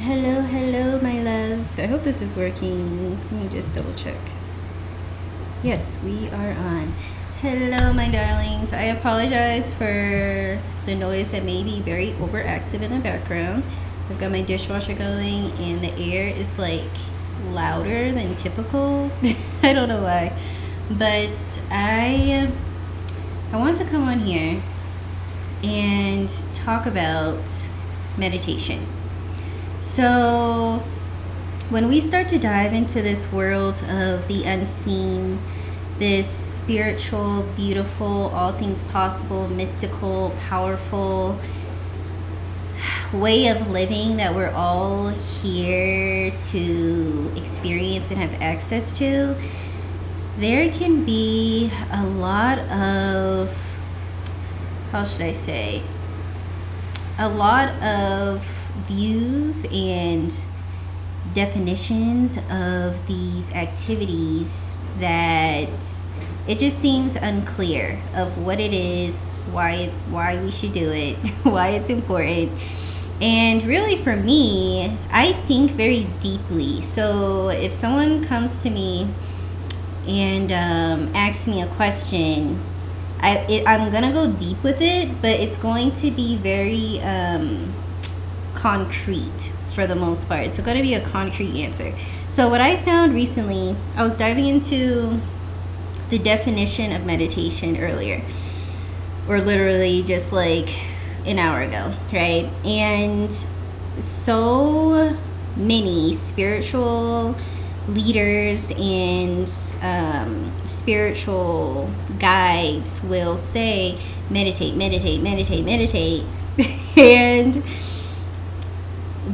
Hello, hello, my loves. I hope this is working. Let me just double check. Yes, we are on. Hello, my darlings. I apologize for the noise that may be very overactive in the background. I've got my dishwasher going, and the air is like louder than typical. I don't know why, but I I want to come on here and talk about meditation. So, when we start to dive into this world of the unseen, this spiritual, beautiful, all things possible, mystical, powerful way of living that we're all here to experience and have access to, there can be a lot of, how should I say, a lot of views and definitions of these activities that it just seems unclear of what it is, why why we should do it, why it's important. And really for me, I think very deeply. So if someone comes to me and um, asks me a question, I it, I'm gonna go deep with it, but it's going to be very um, concrete for the most part. It's going to be a concrete answer. So what I found recently, I was diving into the definition of meditation earlier, or literally just like an hour ago, right? And so many spiritual leaders and um, spiritual guides will say meditate meditate meditate meditate and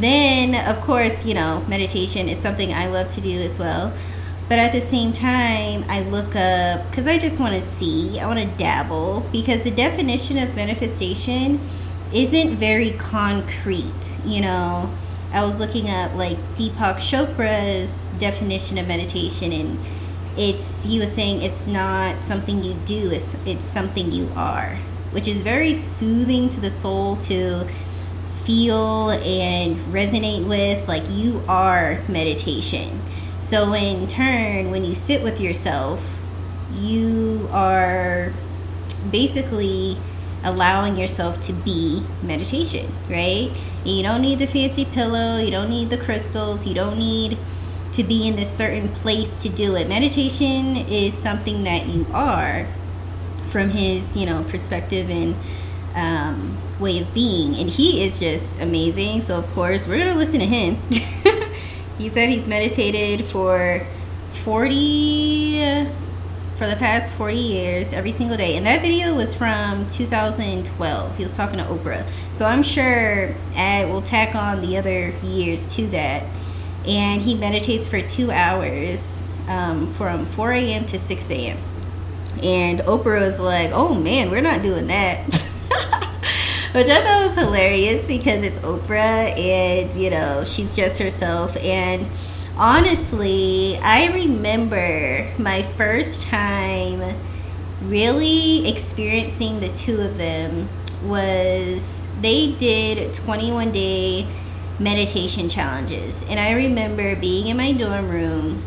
then of course you know meditation is something i love to do as well. But at the same time i look up because i just want to see i want to dabble because the definition of manifestation isn't very concrete you know. I was looking up like Deepak Chopra's definition of meditation, and it's he was saying it's not something you do; it's it's something you are, which is very soothing to the soul to feel and resonate with. Like you are meditation. So in turn, when you sit with yourself, you are basically allowing yourself to be meditation, right? You don't need the fancy pillow, you don't need the crystals, you don't need to be in this certain place to do it. Meditation is something that you are from his, you know, perspective and um, way of being. And he is just amazing. So, of course, we're going to listen to him. he said he's meditated for 40 for the past 40 years every single day. And that video was from 2012. He was talking to Oprah. So I'm sure Ed will tack on the other years to that. And he meditates for two hours um, from 4 a.m. to 6 a.m. And Oprah was like, oh man, we're not doing that. Which I thought was hilarious because it's Oprah and, you know, she's just herself. And honestly, I remember my first time really experiencing the two of them was they did 21 day meditation challenges. And I remember being in my dorm room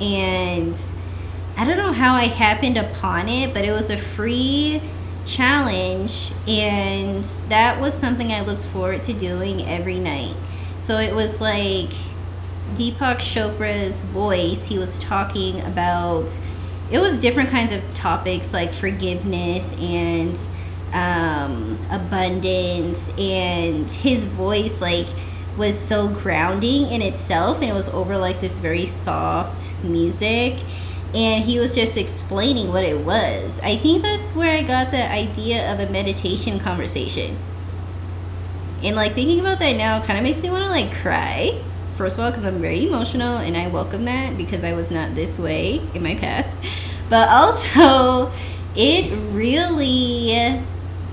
and I don't know how I happened upon it, but it was a free challenge and that was something I looked forward to doing every night. So it was like Deepak Chopra's voice, he was talking about it was different kinds of topics like forgiveness and um, abundance, and his voice like was so grounding in itself, and it was over like this very soft music. And he was just explaining what it was. I think that's where I got the idea of a meditation conversation. And like thinking about that now kind of makes me want to like cry first of all because i'm very emotional and i welcome that because i was not this way in my past but also it really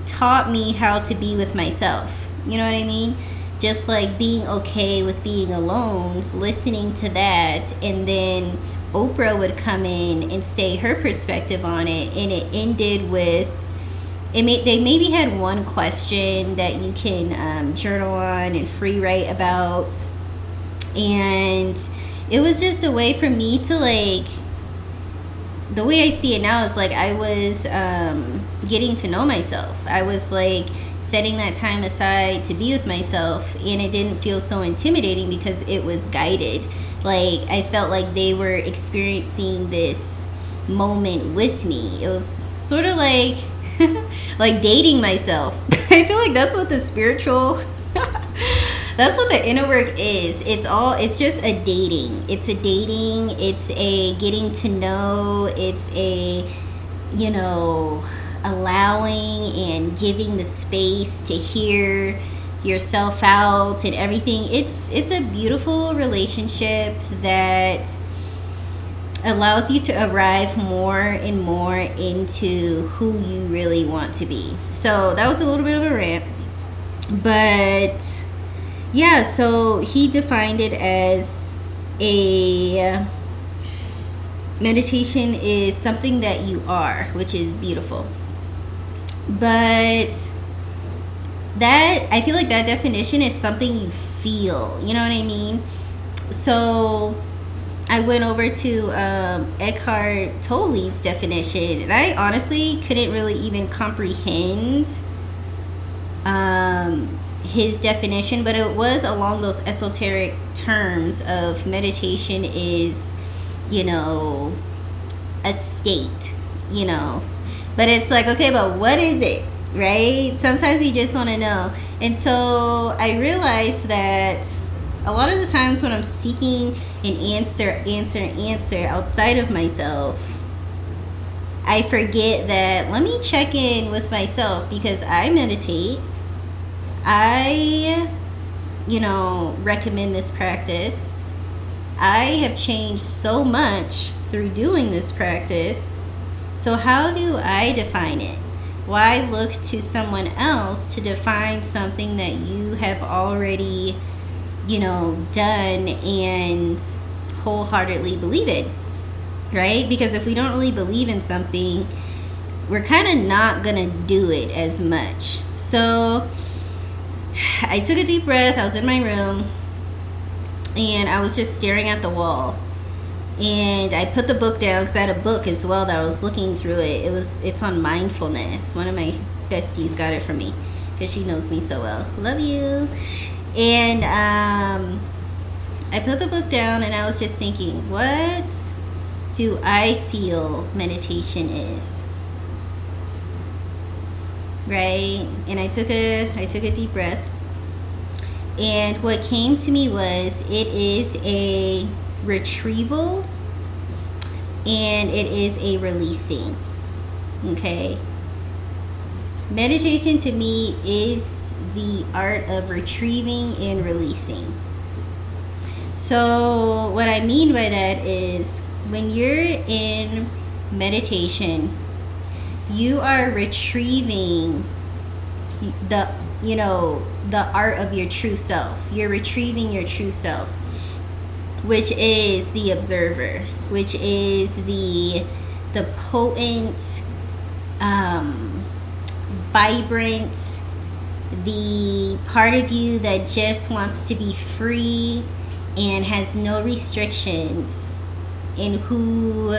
taught me how to be with myself you know what i mean just like being okay with being alone listening to that and then oprah would come in and say her perspective on it and it ended with it may they maybe had one question that you can um, journal on and free write about, and it was just a way for me to like the way I see it now is like I was um, getting to know myself. I was like setting that time aside to be with myself, and it didn't feel so intimidating because it was guided. Like I felt like they were experiencing this moment with me. It was sort of like like dating myself. I feel like that's what the spiritual that's what the inner work is. It's all it's just a dating. It's a dating, it's a getting to know, it's a you know, allowing and giving the space to hear yourself out and everything. It's it's a beautiful relationship that allows you to arrive more and more into who you really want to be. So that was a little bit of a rant. But yeah, so he defined it as a meditation is something that you are, which is beautiful. But that I feel like that definition is something you feel. You know what I mean? So I went over to um, Eckhart Tolle's definition, and I honestly couldn't really even comprehend um, his definition, but it was along those esoteric terms of meditation is, you know, a state, you know. But it's like, okay, but what is it? Right? Sometimes you just want to know. And so I realized that a lot of the times when I'm seeking an answer, answer, answer outside of myself, I forget that let me check in with myself because I meditate. I, you know, recommend this practice. I have changed so much through doing this practice. So, how do I define it? Why look to someone else to define something that you have already you know, done and wholeheartedly believe it, right? Because if we don't really believe in something, we're kind of not gonna do it as much. So I took a deep breath, I was in my room, and I was just staring at the wall. And I put the book down because I had a book as well that I was looking through it. It was it's on mindfulness. One of my besties got it for me because she knows me so well. Love you. And um, I put the book down and I was just thinking, what do I feel meditation is? Right? And I took a I took a deep breath. And what came to me was it is a retrieval and it is a releasing. Okay? Meditation to me is the art of retrieving and releasing. So, what I mean by that is when you're in meditation, you are retrieving the you know the art of your true self you're retrieving your true self which is the observer which is the the potent um vibrant the part of you that just wants to be free and has no restrictions in who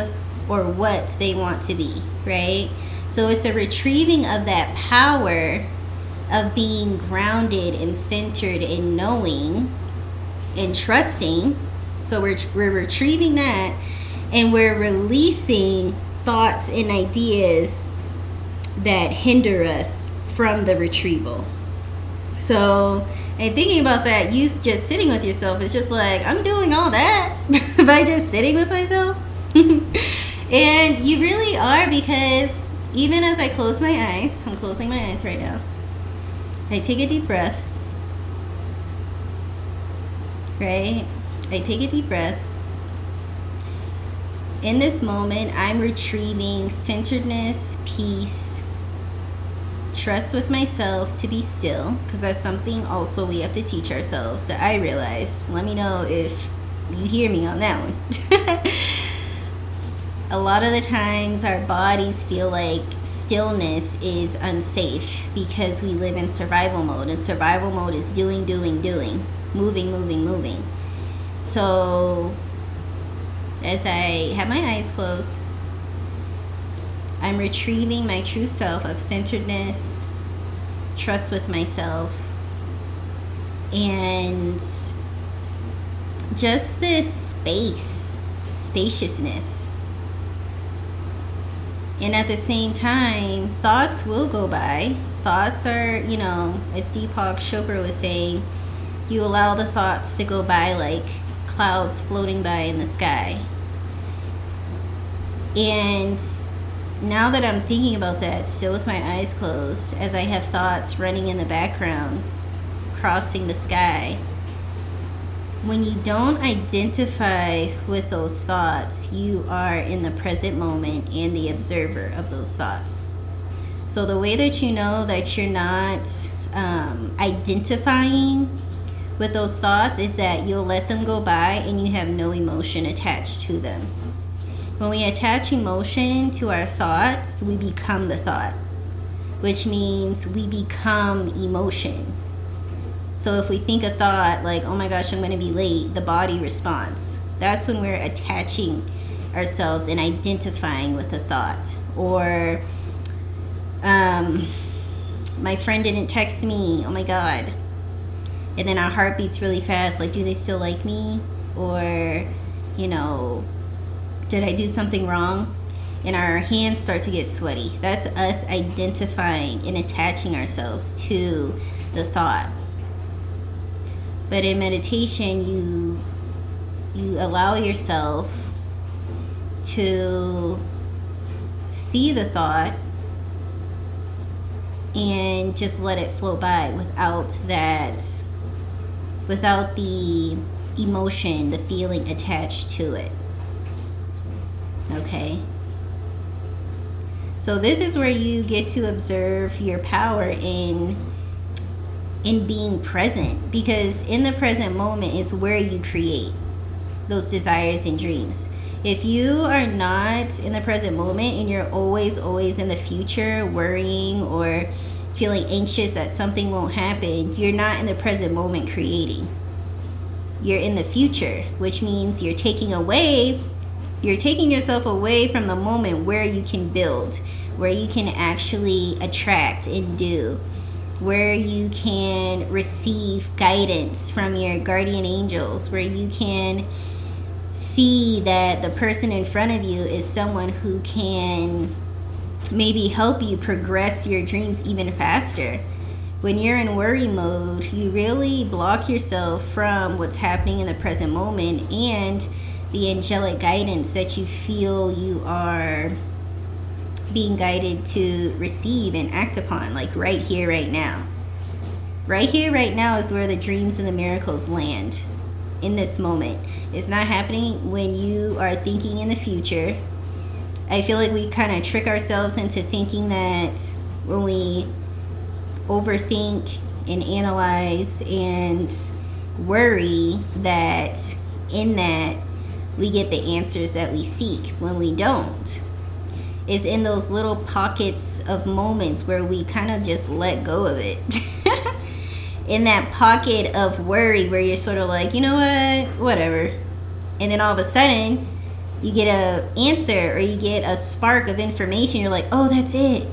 or what they want to be, right? So it's a retrieving of that power of being grounded and centered in knowing and trusting. So we're, we're retrieving that and we're releasing thoughts and ideas that hinder us from the retrieval. So, and thinking about that, you just sitting with yourself is just like, I'm doing all that by just sitting with myself. and you really are because even as I close my eyes, I'm closing my eyes right now. I take a deep breath. Right? I take a deep breath. In this moment, I'm retrieving centeredness, peace, trust with myself to be still because that's something also we have to teach ourselves that I realize. Let me know if you hear me on that one. a lot of the times our bodies feel like stillness is unsafe because we live in survival mode and survival mode is doing doing doing moving moving moving so as i have my eyes closed i'm retrieving my true self of centeredness trust with myself and just this space spaciousness and at the same time, thoughts will go by. Thoughts are, you know, as Deepak Chopra was saying, you allow the thoughts to go by like clouds floating by in the sky. And now that I'm thinking about that, still with my eyes closed, as I have thoughts running in the background, crossing the sky, when you don't identify with those thoughts, you are in the present moment and the observer of those thoughts. So, the way that you know that you're not um, identifying with those thoughts is that you'll let them go by and you have no emotion attached to them. When we attach emotion to our thoughts, we become the thought, which means we become emotion so if we think a thought like, oh my gosh, I'm going to be late, the body responds. That's when we're attaching ourselves and identifying with a thought. Or, um, my friend didn't text me, oh my God. And then our heart beats really fast, like, do they still like me? Or, you know, did I do something wrong? And our hands start to get sweaty. That's us identifying and attaching ourselves to the thought. But in meditation, you you allow yourself to see the thought and just let it flow by without that without the emotion, the feeling attached to it. Okay? So this is where you get to observe your power in in being present because in the present moment is where you create those desires and dreams. If you are not in the present moment and you're always, always in the future worrying or feeling anxious that something won't happen, you're not in the present moment creating. You're in the future, which means you're taking away, you're taking yourself away from the moment where you can build, where you can actually attract and do where you can receive guidance from your guardian angels, where you can see that the person in front of you is someone who can maybe help you progress your dreams even faster. When you're in worry mode, you really block yourself from what's happening in the present moment and the angelic guidance that you feel you are being guided to receive and act upon, like right here, right now. Right here, right now is where the dreams and the miracles land in this moment. It's not happening when you are thinking in the future. I feel like we kind of trick ourselves into thinking that when we overthink and analyze and worry, that in that we get the answers that we seek when we don't is in those little pockets of moments where we kind of just let go of it. in that pocket of worry where you're sort of like, you know what, whatever. And then all of a sudden, you get a answer or you get a spark of information. You're like, oh, that's it.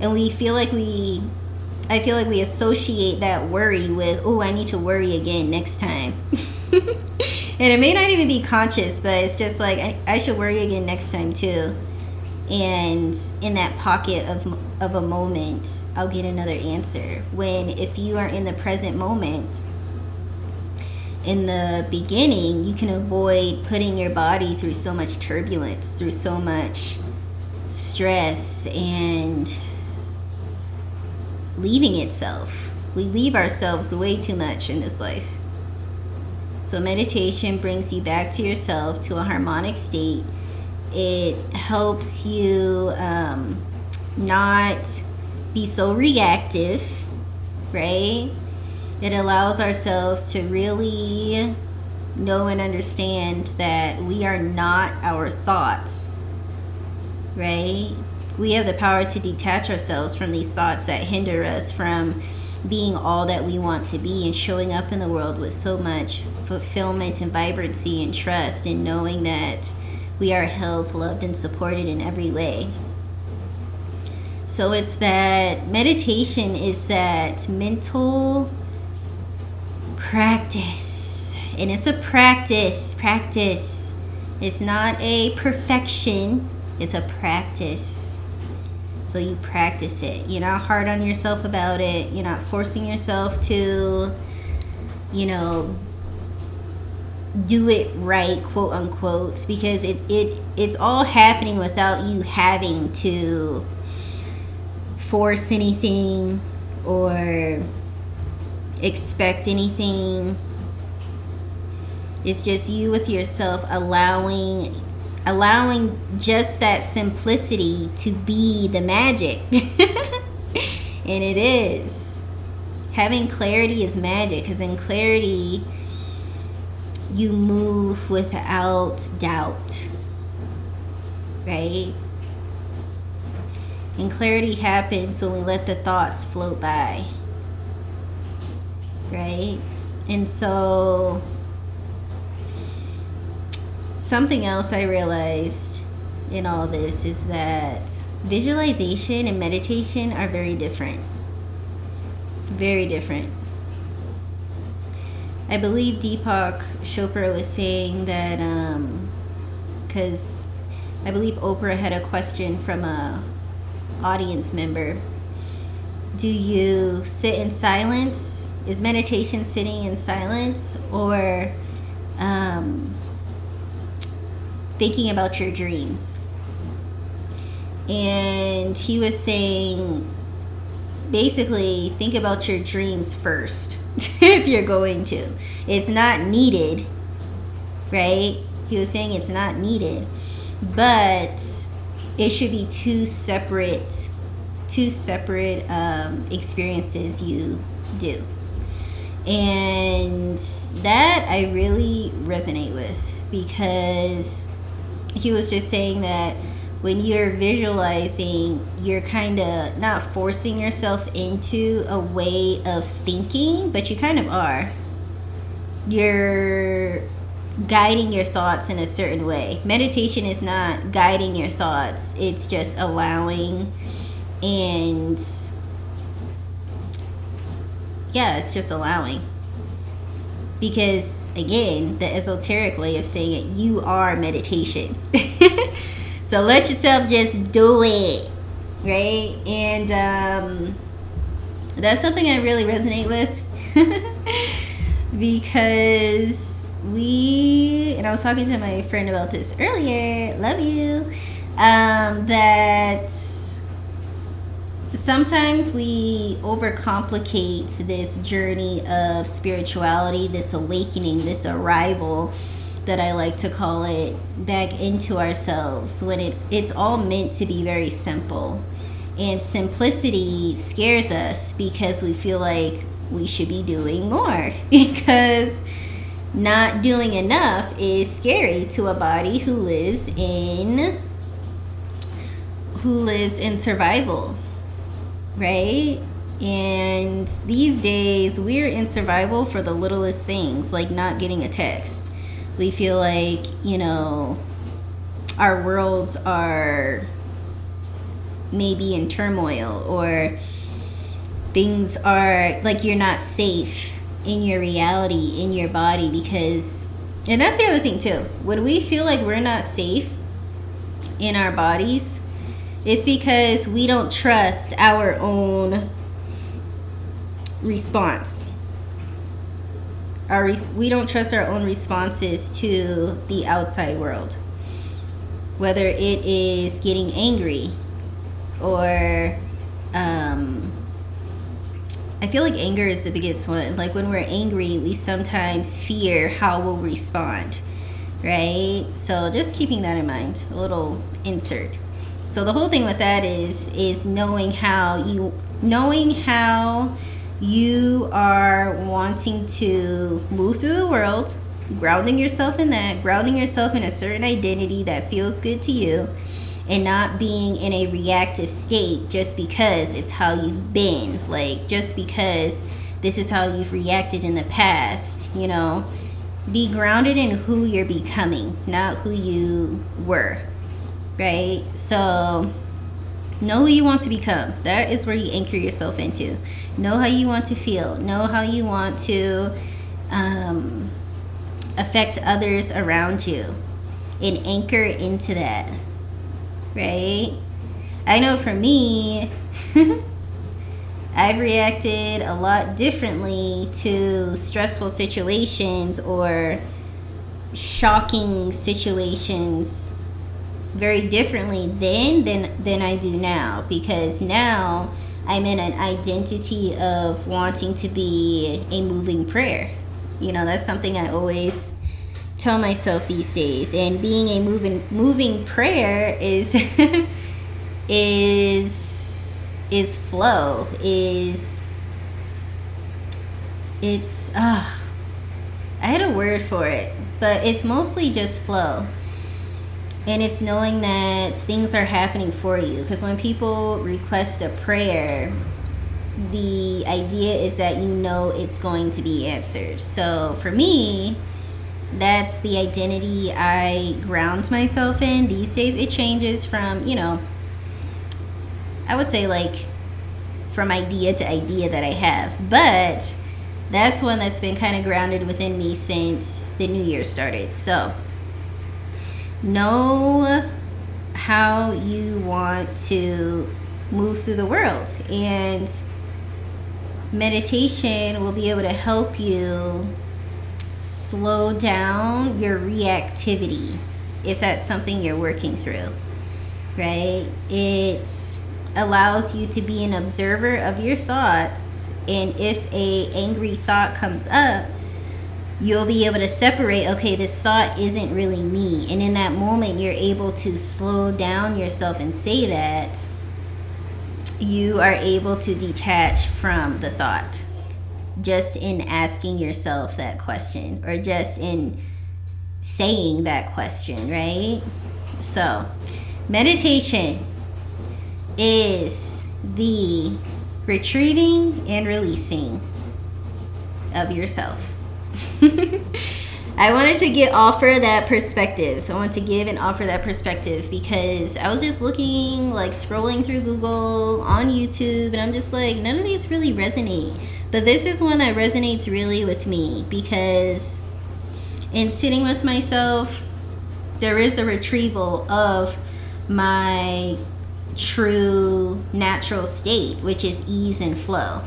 And we feel like we, I feel like we associate that worry with, oh, I need to worry again next time. and it may not even be conscious, but it's just like, I, I should worry again next time too and in that pocket of, of a moment i'll get another answer when if you are in the present moment in the beginning you can avoid putting your body through so much turbulence through so much stress and leaving itself. We leave ourselves way too much in this life. So meditation brings you back to yourself to a harmonic state. It helps you um, not be so reactive, right? It allows ourselves to really know and understand that we are not our thoughts. right? We have the power to detach ourselves from these thoughts that hinder us from being all that we want to be and showing up in the world with so much fulfillment and vibrancy and trust and knowing that we are held, loved, and supported in every way. So it's that meditation is that mental practice. And it's a practice, practice. It's not a perfection, it's a practice. So you practice it. You're not hard on yourself about it. You're not forcing yourself to, you know, do it right, quote unquote, because it, it it's all happening without you having to force anything or expect anything. It's just you with yourself allowing allowing just that simplicity to be the magic. and it is. Having clarity is magic because in clarity you move without doubt. Right? And clarity happens when we let the thoughts float by. Right? And so, something else I realized in all this is that visualization and meditation are very different. Very different. I believe Deepak Chopra was saying that, because um, I believe Oprah had a question from a audience member do you sit in silence? Is meditation sitting in silence? Or um, thinking about your dreams? And he was saying basically think about your dreams first if you're going to. It's not needed right? He was saying it's not needed. But it should be two separate two separate um, experiences you do. And that i really resonate with because he was just saying that when you're visualizing you're kind of not forcing yourself into a way of thinking but you kind of are. You're guiding your thoughts in a certain way. Meditation is not guiding your thoughts, it's just allowing and yeah, it's just allowing. Because again, the esoteric way of saying it, you are meditation. so let yourself just do it, right? And um, that's something I really resonate with because we and I was talking to my friend about this earlier. Love you. Um, that sometimes we overcomplicate this journey of spirituality, this awakening, this arrival that I like to call it back into ourselves when it it's all meant to be very simple. And simplicity scares us because we feel like we should be doing more because not doing enough is scary to a body who lives in who lives in survival right and these days we're in survival for the littlest things like not getting a text we feel like you know our worlds are maybe in turmoil or things are like you're not safe in your reality, in your body, because, and that's the other thing too. When we feel like we're not safe in our bodies, it's because we don't trust our own response. Our re- we don't trust our own responses to the outside world. Whether it is getting angry or um, I feel like anger is the biggest one. Like when we're angry, we sometimes fear how we'll respond, right? So just keeping that in mind. A little insert. So the whole thing with that is is knowing how you knowing how you are wanting to move through the world, grounding yourself in that, grounding yourself in a certain identity that feels good to you, and not being in a reactive state just because it's how you've been. Like just because this is how you've reacted in the past you know? Be grounded in who you're becoming not who you were right? So know who you want to become. That is where you anchor yourself into. Know how you want to feel. Know how you want to um, affect others around you and anchor into that right? I know for me, I've reacted a lot differently to stressful situations or shocking situations very differently then than than I do now. Because now I'm in an identity of wanting to be a moving prayer. You know, that's something I always tell myself these days. And being a moving moving prayer is is is flow is it's uh I had a word for it but it's mostly just flow and it's knowing that things are happening for you because when people request a prayer the idea is that you know it's going to be answered so for me that's the identity I ground myself in. These days, it changes from, you know, I would say like from idea to idea that I have. But that's one that's been kind of grounded within me since the new year started. So, know how you want to move through the world. And meditation will be able to help you slow down your reactivity if that's something you're working through, right? It allows you to be an observer of your thoughts, and if a angry thought comes up, you'll be able to separate okay this thought isn't really me and in that moment you're able to slow down yourself and say that you are able to detach from the thought just in asking yourself that question or just in saying that question, right? So, meditation is the retrieving and releasing of yourself. I wanted to get offer that perspective. I want to give and offer that perspective because I was just looking like scrolling through Google on YouTube and I'm just like none of these really resonate but this is one that resonates really with me because in sitting with myself, there is a retrieval of my true natural state, which is ease and flow.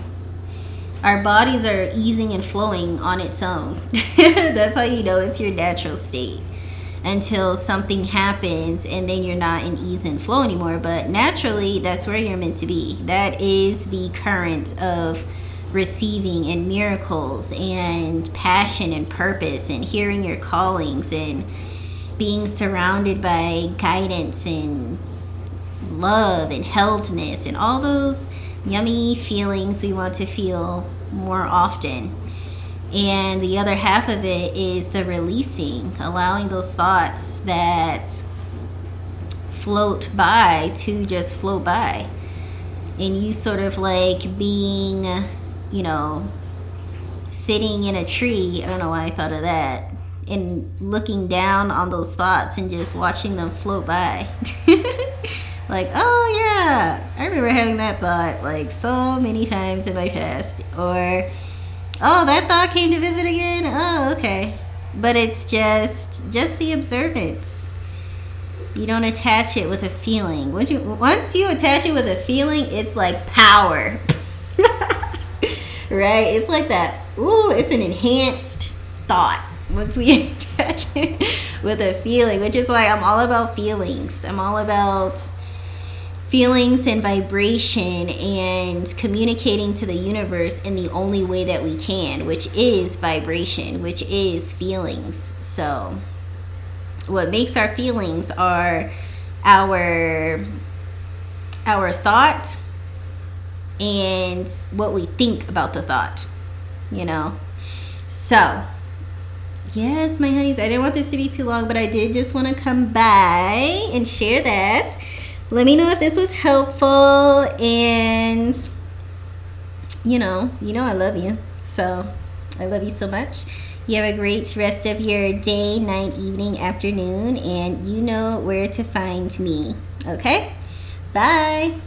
Our bodies are easing and flowing on its own. That's how you know it's your natural state until something happens and then you're not in ease and flow anymore. But naturally, that's where you're meant to be. That is the current of receiving and miracles and passion and purpose and hearing your callings and being surrounded by guidance and love and heldness and all those yummy feelings we want to feel more often. And the other half of it is the releasing, allowing those thoughts that float by to just float by. And you sort of like being you know, sitting in a tree. I don't know why I thought of that. And looking down on those thoughts and just watching them float by. like, oh yeah, I remember having that thought like so many times in my past. Or, oh, that thought came to visit again. Oh, okay. But it's just just the observance. You don't attach it with a feeling. Once you once you attach it with a feeling, it's like power. right? It's like that. Ooh, it's an enhanced thought once we attach it with a feeling, which is why I'm all about feelings. I'm all about feelings and vibration and communicating to the universe in the only way that we can, which is vibration, which is feelings. So, what makes our feelings are our our thought and what we think about the thought, you know? So, yes, my honeys, I didn't want this to be too long, but I did just want to come by and share that. Let me know if this was helpful and you know, you know I love you. So, I love you so much. You have a great rest of your day, night, evening, afternoon, and you know where to find me. Okay? Bye.